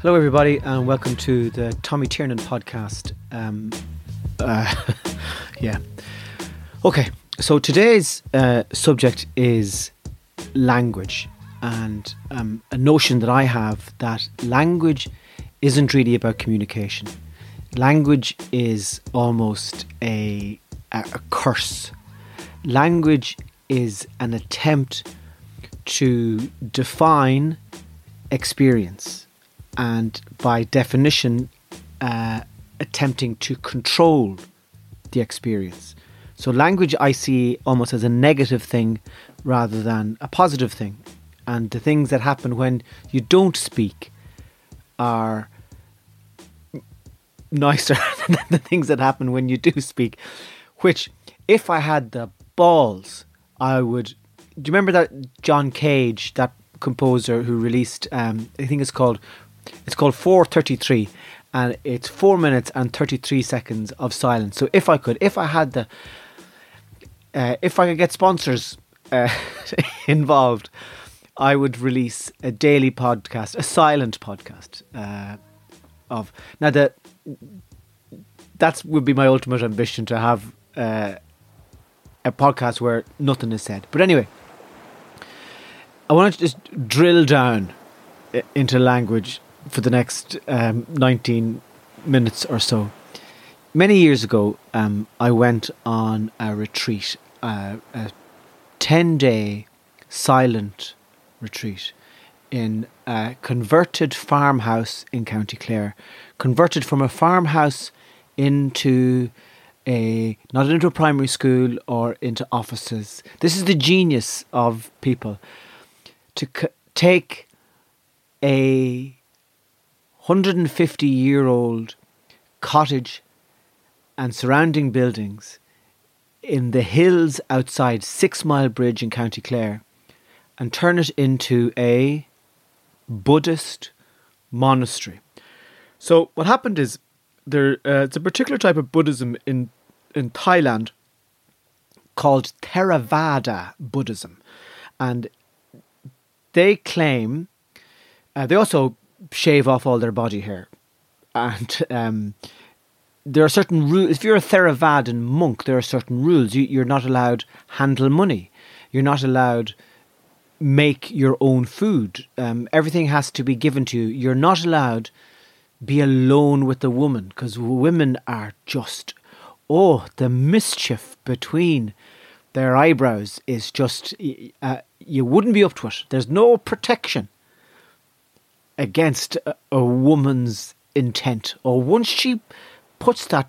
Hello, everybody, and welcome to the Tommy Tiernan podcast. Um, uh, yeah. Okay, so today's uh, subject is language, and um, a notion that I have that language isn't really about communication. Language is almost a, a, a curse. Language is an attempt to define experience and by definition uh, attempting to control the experience. So, language I see almost as a negative thing rather than a positive thing. And the things that happen when you don't speak are nicer than the things that happen when you do speak. Which, if I had the balls, I would. Do you remember that John Cage, that composer who released, um, I think it's called it's called 433 and it's 4 minutes and 33 seconds of silence. So if I could, if I had the, uh, if I could get sponsors uh, involved, I would release a daily podcast, a silent podcast uh, of now that that would be my ultimate ambition to have uh, a podcast where nothing is said. But anyway, I want to just drill down into language for the next um, 19 minutes or so. Many years ago, um, I went on a retreat, uh, a 10 day silent retreat in a converted farmhouse in County Clare. Converted from a farmhouse into a not into a primary school or into offices. This is the genius of people to c- take a 150 year old cottage and surrounding buildings in the hills outside Sixmilebridge in County Clare and turn it into a Buddhist monastery. So what happened is there uh, it's a particular type of Buddhism in in Thailand called Theravada Buddhism, and they claim uh, they also shave off all their body hair, and um, there are certain rules. If you're a Theravadan monk, there are certain rules. You, you're not allowed handle money. You're not allowed make your own food. Um, everything has to be given to you. You're not allowed be alone with the woman because women are just oh the mischief between their eyebrows is just uh, you wouldn't be up to it. There's no protection against a, a woman's intent. Or once she puts that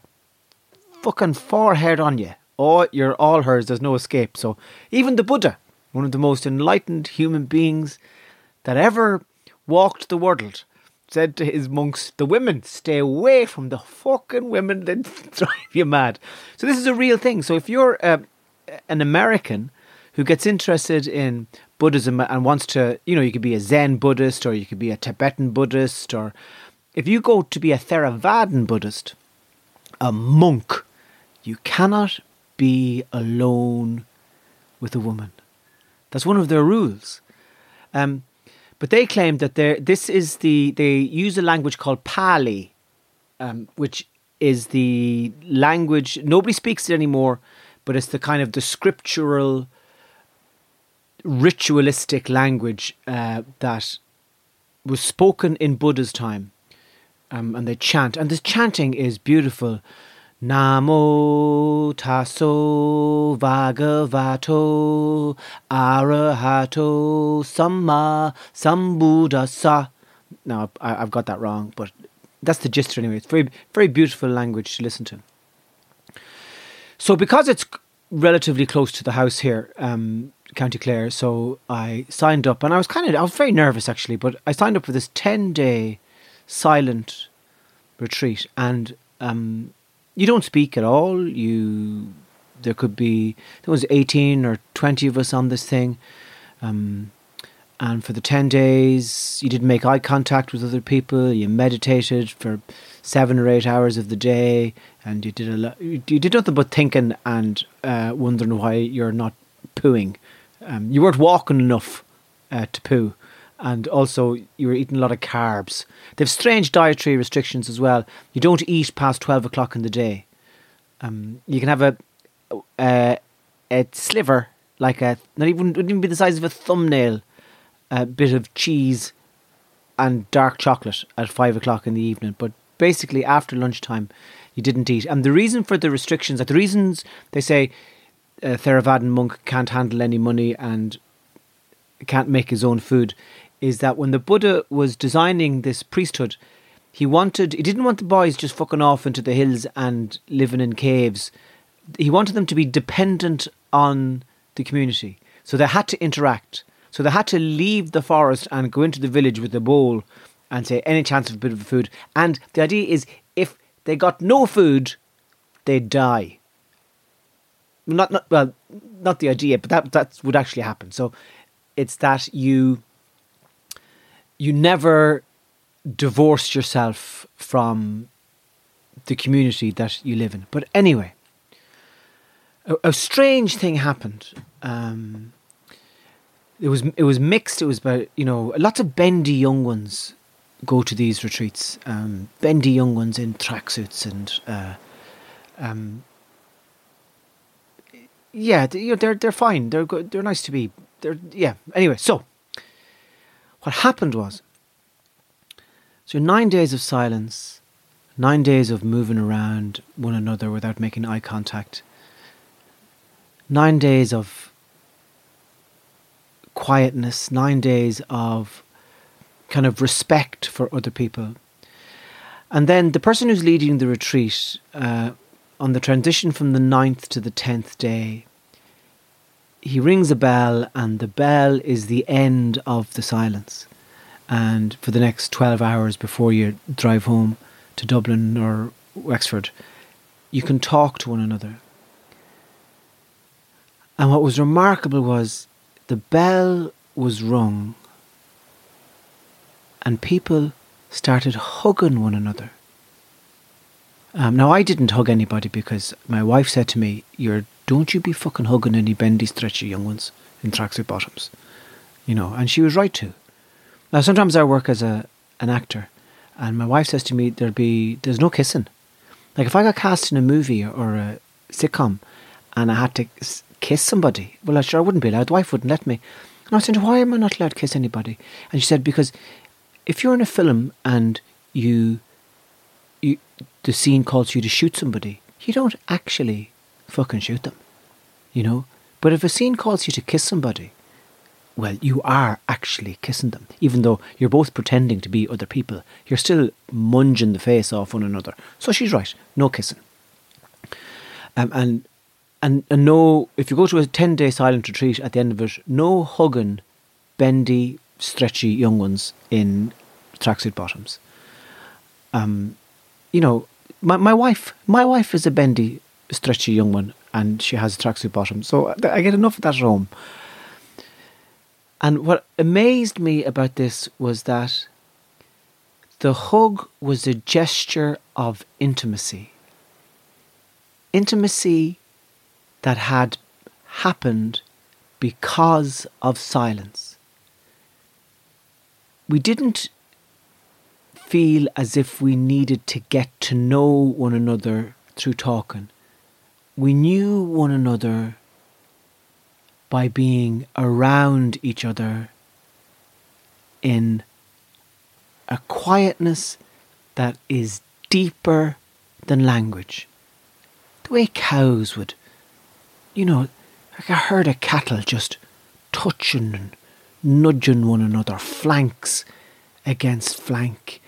fucking forehead on you, oh, you're all hers. There's no escape. So even the Buddha, one of the most enlightened human beings that ever walked the world, said to his monks, "The women stay away from the fucking women that drive you mad." So this is a real thing. So if you're uh, an American who gets interested in Buddhism and wants to, you know, you could be a Zen Buddhist or you could be a Tibetan Buddhist, or if you go to be a Theravadan Buddhist, a monk, you cannot be alone with a woman. That's one of their rules. Um, but they claim that this is the they use a language called Pali, um, which is the language nobody speaks it anymore, but it's the kind of the scriptural, ritualistic language uh, that was spoken in Buddha's time, um, and they chant, and this chanting is beautiful. Namo tasso bhagavato arahato samma sambuddhassa. Now I, have got that wrong, but that's the gist anyway. It's very very beautiful language to listen to. So because it's relatively close to the house here, um, County Clare, so I signed up, and I was kind of I was very nervous actually, but I signed up for this ten day silent retreat, and um, you don't speak at all. You there could be there was eighteen or twenty of us on this thing, um, and for the ten days you didn't make eye contact with other people. You meditated for seven or eight hours of the day, and you did a lot. You did nothing but thinking and uh, wondering why you're not pooing. Um, you weren't walking enough uh, to poo and also you were eating a lot of carbs. They have strange dietary restrictions as well. You don't eat past twelve o'clock in the day. Um, you can have a, a a sliver, like a not even wouldn't even be the size of a thumbnail, a bit of cheese, and dark chocolate at five o'clock in the evening. But basically, after lunchtime, you didn't eat. And the reason for the restrictions, like the reasons they say, a Theravadan monk can't handle any money and can't make his own food is that when the Buddha was designing this priesthood, he wanted he didn't want the boys just fucking off into the hills and living in caves. He wanted them to be dependent on the community. So they had to interact. So they had to leave the forest and go into the village with a bowl and say any chance of a bit of food. And the idea is if they got no food, they'd die. Not not well, not the idea, but that that would actually happen. So it's that you you never divorced yourself from the community that you live in. But anyway, a, a strange thing happened. Um, it was it was mixed. It was about you know lots of bendy young ones go to these retreats. Um, bendy young ones in tracksuits and uh, um, yeah, they, they're they're fine. They're good. They're nice to be. They're yeah. Anyway, so what happened was, so nine days of silence, nine days of moving around one another without making eye contact, nine days of quietness, nine days of kind of respect for other people. And then the person who's leading the retreat uh, on the transition from the ninth to the tenth day he rings a bell, and the bell is the end of the silence. And for the next 12 hours before you drive home to Dublin or Wexford, you can talk to one another. And what was remarkable was the bell was rung, and people started hugging one another. Um, now, I didn't hug anybody because my wife said to me, You're don't you be fucking hugging any bendy, stretchy young ones in tracksuit bottoms. You know, and she was right to. Now, sometimes I work as a an actor, and my wife says to me, "There'll be there's no kissing." Like if I got cast in a movie or a sitcom, and I had to kiss somebody, well, I sure wouldn't be allowed. The wife wouldn't let me. And I saying, "Why am I not allowed to kiss anybody?" And she said, "Because if you're in a film and you, you the scene calls you to shoot somebody, you don't actually fucking shoot them. You know? But if a scene calls you to kiss somebody, well, you are actually kissing them. Even though you're both pretending to be other people, you're still munging the face off one another. So she's right, no kissing. Um, and, and and no, if you go to a 10 day silent retreat at the end of it, no hugging bendy, stretchy young ones in tracksuit bottoms. Um, you know, my, my wife, my wife is a bendy, stretchy young one, and she has a tracksuit bottom. So I get enough of that at home. And what amazed me about this was that the hug was a gesture of intimacy. Intimacy that had happened because of silence. We didn't feel as if we needed to get to know one another through talking. We knew one another by being around each other in a quietness that is deeper than language. The way cows would, you know, like a herd of cattle just touching and nudging one another, flanks against flank.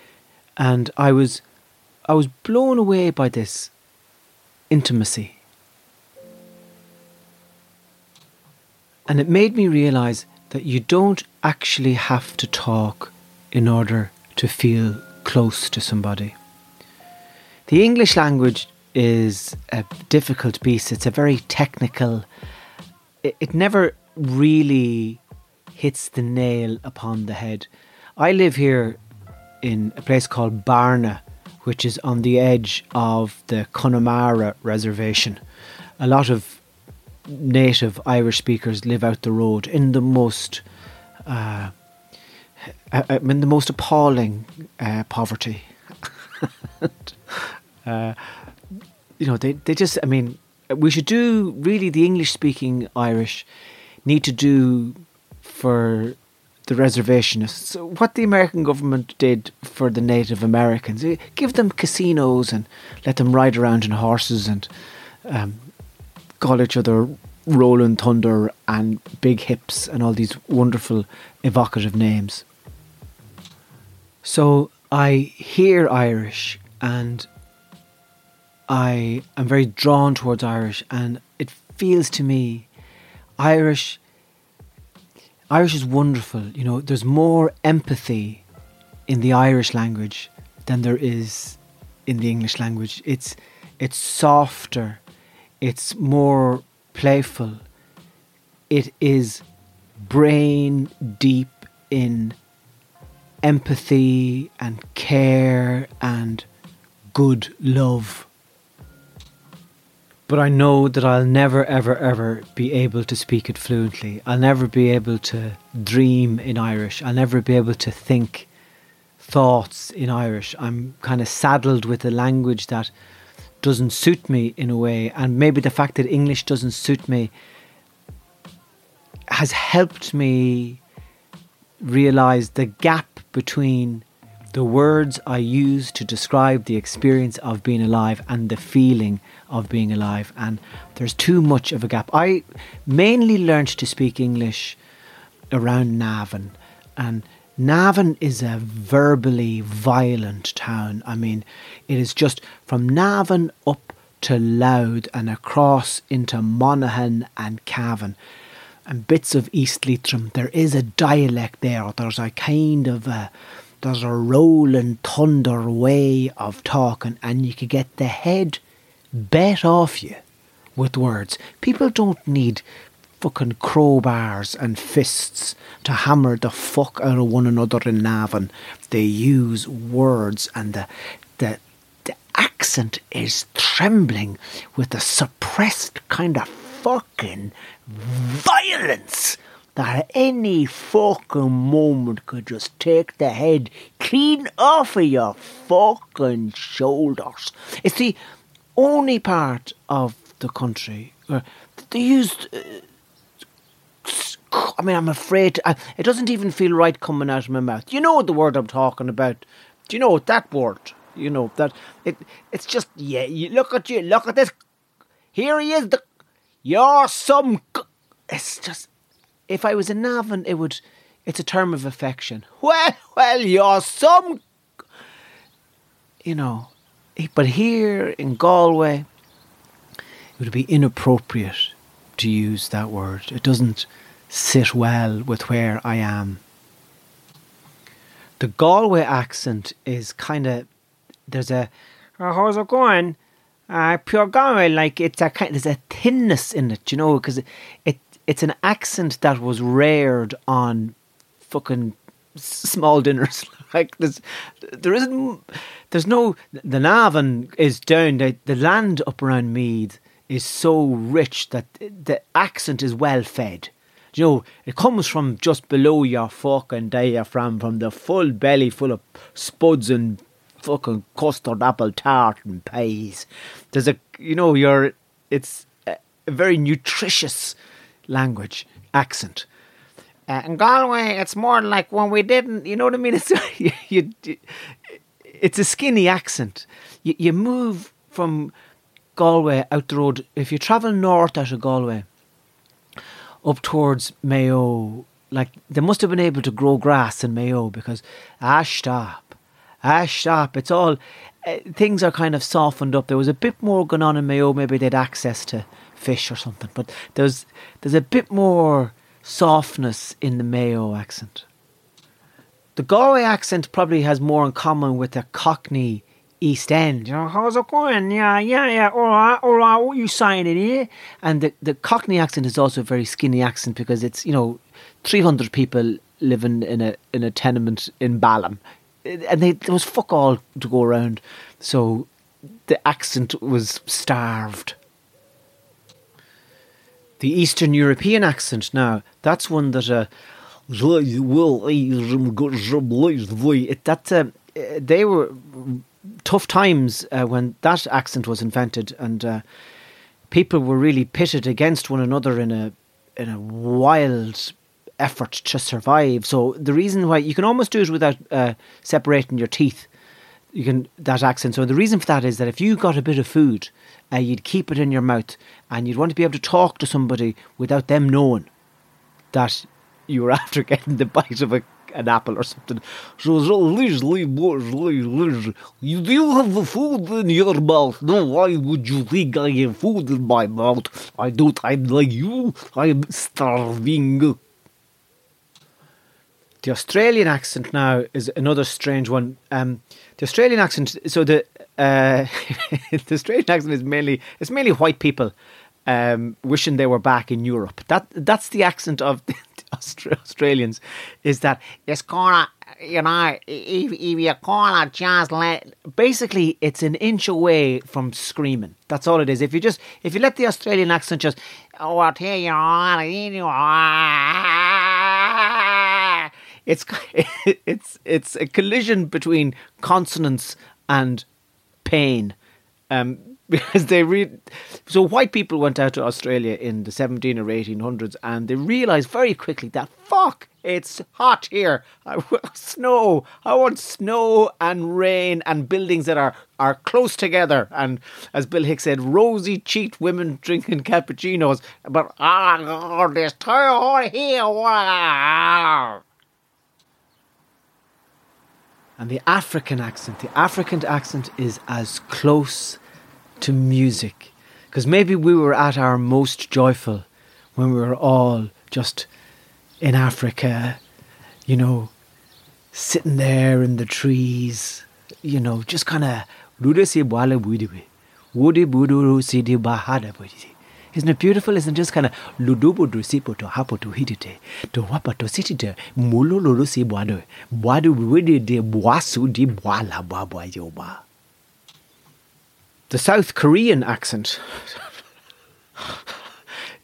And I was I was blown away by this intimacy. And it made me realize that you don't actually have to talk in order to feel close to somebody. The English language is a difficult beast. It's a very technical. It, it never really hits the nail upon the head. I live here in a place called Barna, which is on the edge of the Connemara Reservation. A lot of native Irish speakers live out the road in the most, uh, I mean, the most appalling uh, poverty. uh, you know, they, they just, I mean, we should do really the English speaking Irish need to do for the reservationists what the American government did for the Native Americans. Give them casinos and let them ride around in horses and um, call each other Rolling Thunder and Big Hips and all these wonderful evocative names. So I hear Irish and I am very drawn towards Irish and it feels to me Irish Irish is wonderful. You know, there's more empathy in the Irish language than there is in the English language. It's it's softer it's more playful. It is brain deep in empathy and care and good love. But I know that I'll never, ever, ever be able to speak it fluently. I'll never be able to dream in Irish. I'll never be able to think thoughts in Irish. I'm kind of saddled with a language that doesn't suit me in a way, and maybe the fact that English doesn't suit me has helped me realize the gap between the words I use to describe the experience of being alive and the feeling of being alive. And there's too much of a gap. I mainly learned to speak English around Navan, and Navan is a verbally violent town. I mean, it is just from Navan up to Louth and across into Monaghan and Cavan and bits of East Leitrim. There is a dialect there. There's a kind of a, there's a rolling thunder way of talking, and you could get the head bet off you with words. People don't need fucking crowbars and fists to hammer the fuck out of one another in Navan. They use words and the the the accent is trembling with the suppressed kind of fucking violence that at any fucking moment could just take the head clean off of your fucking shoulders. It's the only part of the country where they used. Uh, I mean, I'm afraid I, it doesn't even feel right coming out of my mouth. You know the word I'm talking about. Do you know that word? You know that it. It's just yeah. You look at you. Look at this. Here he is. The you're some. It's just. If I was a Navan, it would. It's a term of affection. Well, well, you're some. You know, but here in Galway, it would be inappropriate to use that word. It doesn't sit well with where I am. The Galway accent is kind of there's a oh, how's it going? uh, pure Galway, like it's a kind, there's a thinness in it, you know, because it, it it's an accent that was reared on fucking small dinners. like there's there isn't there's no the Navan is down the, the land up around Meath is so rich that the accent is well fed. You know, it comes from just below your fucking diaphragm, from the full belly full of spuds and fucking custard apple tart and pies. There's a, you know, you're, it's a, a very nutritious language, accent. Uh, in Galway, it's more like when we didn't, you know what I mean? It's, you, you, it's a skinny accent. You, you move from Galway out the road. If you travel north out of Galway, up towards Mayo, like they must have been able to grow grass in Mayo because ah stop, ah stop. It's all uh, things are kind of softened up. There was a bit more going on in Mayo. Maybe they'd access to fish or something, but there's there's a bit more softness in the Mayo accent. The Galway accent probably has more in common with the Cockney East End. You know, how's it going? Yeah, yeah, yeah. All right, all right. What you saying in here? And the, the Cockney accent is also a very skinny accent because it's, you know, 300 people living in a in a tenement in Balham. And they, there was fuck all to go around. So the accent was starved. The Eastern European accent now, that's one that uh, it, that uh, they were tough times uh, when that accent was invented, and uh, people were really pitted against one another in a in a wild effort to survive. So the reason why you can almost do it without uh, separating your teeth, you can that accent. So the reason for that is that if you got a bit of food, uh, you'd keep it in your mouth, and you'd want to be able to talk to somebody without them knowing that you were after getting the bite of a an apple or something. So you do have food in your mouth. No, why would you think I have food in my mouth? I don't. I'm like you. I'm starving. The Australian accent now is another strange one. Um, the Australian accent. So the uh, the Australian accent is mainly it's mainly white people um, wishing they were back in Europe. That that's the accent of Australians, is that it's gonna, you know, if, if you're gonna just let, basically, it's an inch away from screaming. That's all it is. If you just, if you let the Australian accent just, oh, I'll tell you, it's it's it's a collision between consonants and pain. Um, because they read. So white people went out to Australia in the 17 or 1800s, and they realised very quickly that fuck, it's hot here. I want snow. I want snow and rain and buildings that are are close together. And as Bill Hicks said, rosy cheeked women drinking cappuccinos. But ah, this hot here. Wow. And the African accent, the African accent is as close to music. Because maybe we were at our most joyful when we were all just in Africa, you know, sitting there in the trees, you know, just kind of. Isn't it beautiful? Isn't it just kind of ludubu drusipo to hapo to hitite to wapa to sitite mulo lulu si bwado bwado widi de bwasu di bwala bwabwa yoba the South Korean accent.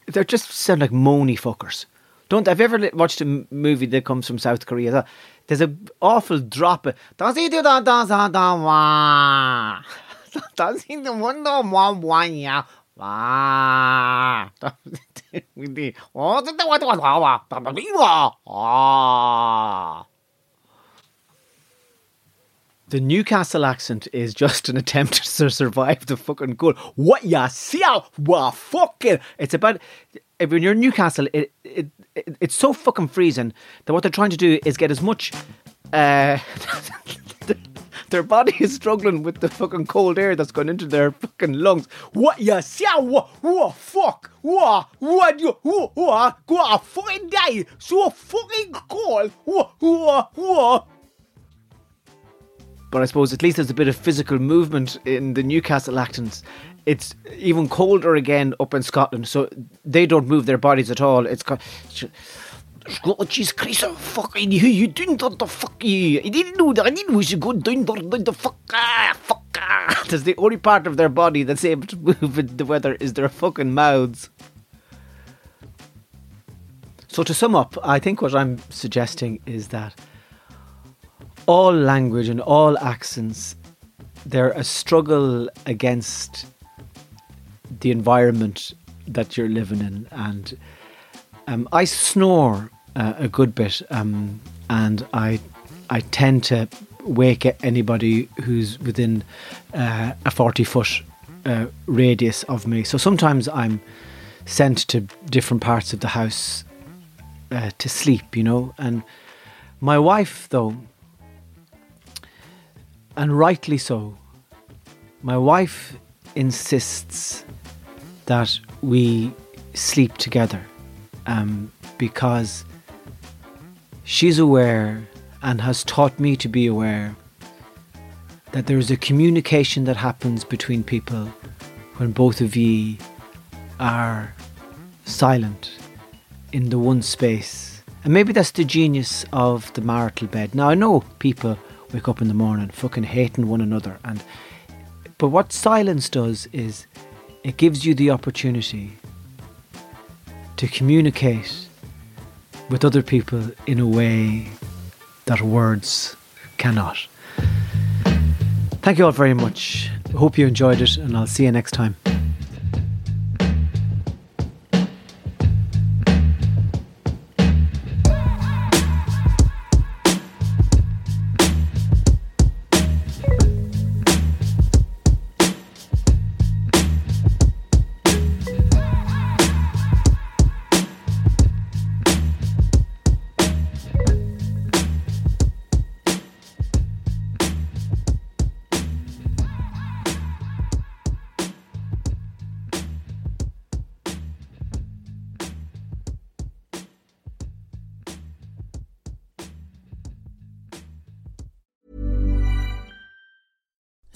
they just sound like moany fuckers. Don't I've ever watched a movie that comes from South Korea? There's an awful drop. Does he do that? Does that? Does he do one? One one yeah. Ah. The Newcastle accent is just an attempt to survive the fucking cold. What ya see? What fucking? It's about when you're in Newcastle. It, it, it it's so fucking freezing that what they're trying to do is get as much. Uh, their body is struggling with the fucking cold air that's going into their fucking lungs. What ya see? What? What fuck? What? What you? What? What? Fucking die? So fucking cold. What? What? What? But I suppose at least there's a bit of physical movement in the Newcastle accents. It's even colder again up in Scotland, so they don't move their bodies at all. It's got. Jesus Christ, fucking you, you doing the, the fuck you. I didn't know that. I didn't know you go down the, the fuck, ah, fuck, ah. That's the only part of their body that's able to move in the weather is their fucking mouths. So to sum up, I think what I'm suggesting is that all language and all accents, they're a struggle against the environment that you're living in. And um, I snore uh, a good bit, um, and I I tend to wake anybody who's within uh, a forty foot uh, radius of me. So sometimes I'm sent to different parts of the house uh, to sleep, you know. And my wife, though, and rightly so, my wife insists that we sleep together um, because she's aware and has taught me to be aware that there is a communication that happens between people when both of ye are silent in the one space. And maybe that's the genius of the marital bed. Now I know people wake up in the morning fucking hating one another and but what silence does is it gives you the opportunity to communicate with other people in a way that words cannot. Thank you all very much. Hope you enjoyed it, and I'll see you next time.